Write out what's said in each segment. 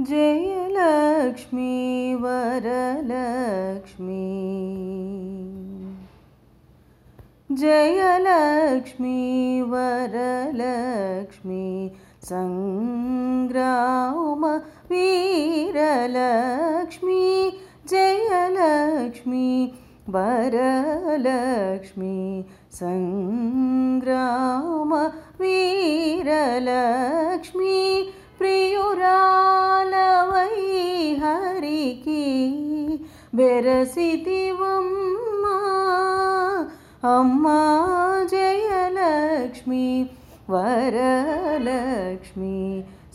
जयलक्ष्मी वरलक्ष्मी। जयलक्ष्मी वरलक्ष्मी सङ्ग्राम वीरलक्ष्मी। जयलक्ष्मी वरलक्ष्मी सङ्ग्राम वीरलक्ष्मी। बेरसिवं मा अम्मा जयलक्ष्मी वरलक्ष्मी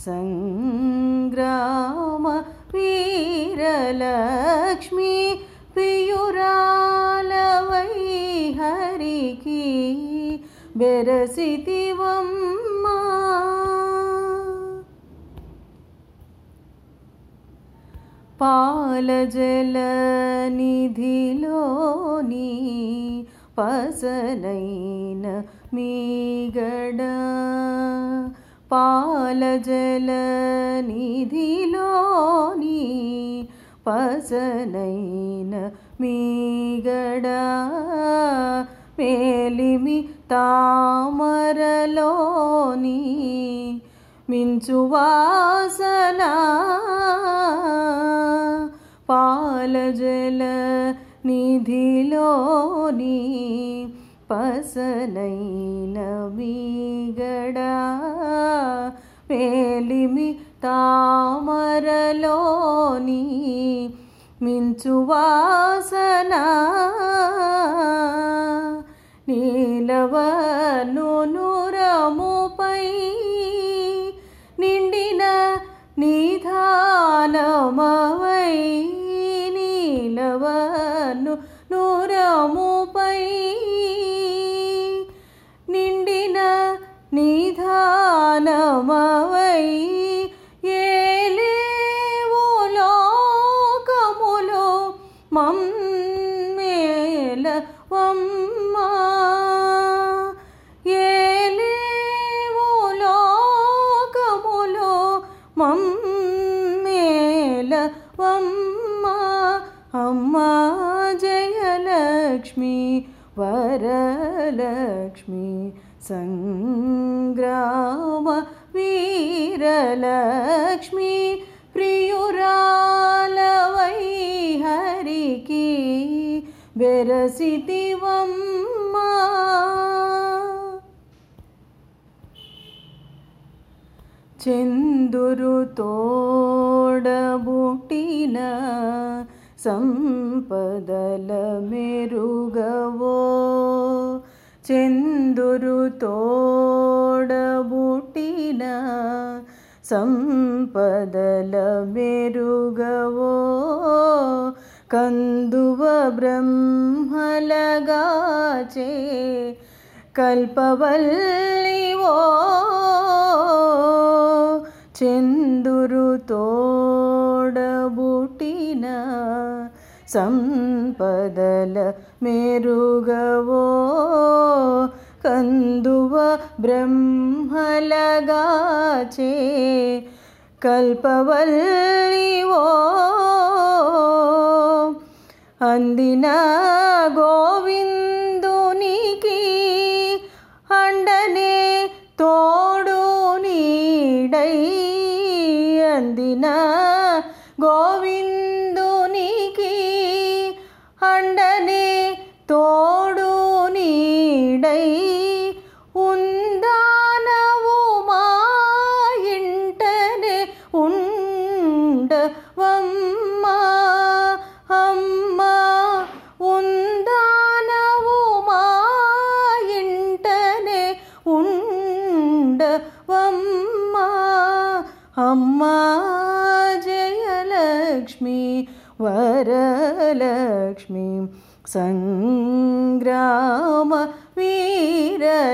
सङ्ग्राम वीरलक्ष्मी पियुरलवै हरि की बेरसिवम् పాలజల నిధిలోని పసనైన మీగడ. పాలజల నిధిలోని పసనైన మీగడ. మేలిమి తామరలోని మించువాసనా పాలజల నిధిలోని పసనైన వీగడ మేలిమి తామరలోని మించువాసన నీలవను నురముపై నిండిన నిధానమా മമ്മേല വമ്മ ഏലേലോകമുലോ മമ്മേല വമ്മ അമ്മ ജയലക്ഷ്മി വരലക്ഷ്മി സങ്ഗ്രാമ വീരലക്ഷ്മി പ്രിയ బెరసితివమ్మా చందురు తోడబుటిన సంపదల మెరుగవో. చందురు తోడబుటిన సంపదల మెరుగవో. कन्दुब ब्रह्म लगा कल्पवल्लीव चिन्दर बुटीन सम्पदल मेरुगवो कन्दुब ब्रह्म लगा అందిన గోవిందునికి అండనే తోడు నీడై అందిన గోవిందునికి అండనే తోడు నీడై ఉంది వరలక్ష్మి సంగ్రామ వీరలక్ష్మి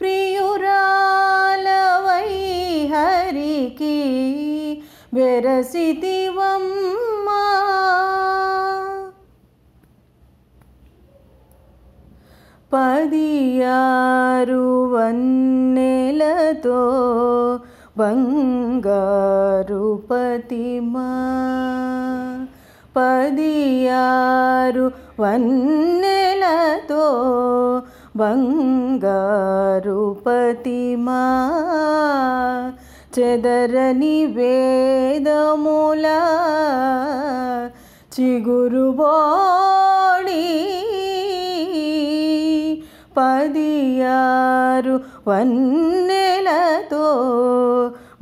ప్రియురాలవై హరికి వెరసితివమ్మా పదియారు వన్నెలతో బంగారు పతిమా పదియారు వన్నెలతో బంగారు పతిమా చెదరని వేదముల చిగురు బోడి పదియారు వన్నెలతో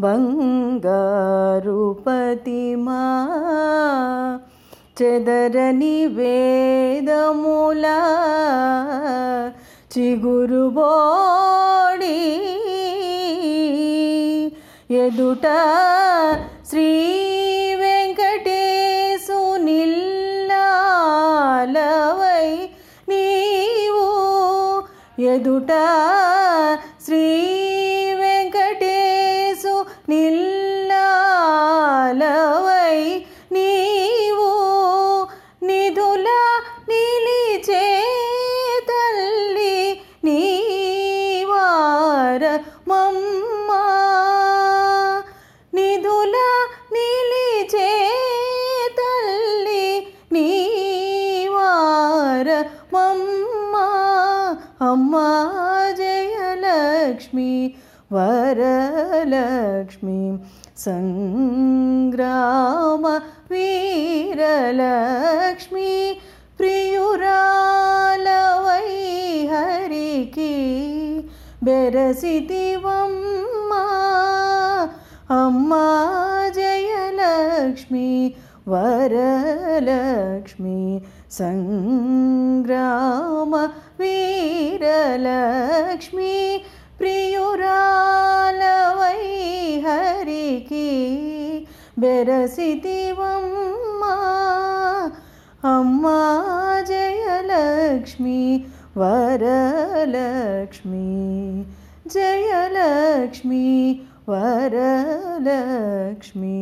బంగారు పతిమా చెదరని వేదముల చిగురు బోడి ఎదుట శ్రీ వెంకటేశు నిల్లాలవై నీవు ఎదుట శ్రీ వెంకటేశు నిల్లాలవై నీవు నిధుల నిలిచే తల్లి నీవార మమ్మ. నిధుల నిలిచే తల్లి నీవార మమ్మ. అమ్మా జయలక్ష్మి वरलक्ष्मी सङ्ग्राम विरलक्ष्मी प्रियुरालवै हरि की बेरसि अम्मा जयलक्ष्मी वरलक्ष्मी सङ्ग्राम वीरलक्ष्मी ప్రియురాలవై హరికి బెరసిదివమ్మా అమ్మా జయలక్ష్మి వరలక్ష్మి జయలక్ష్మి వరలక్ష్మి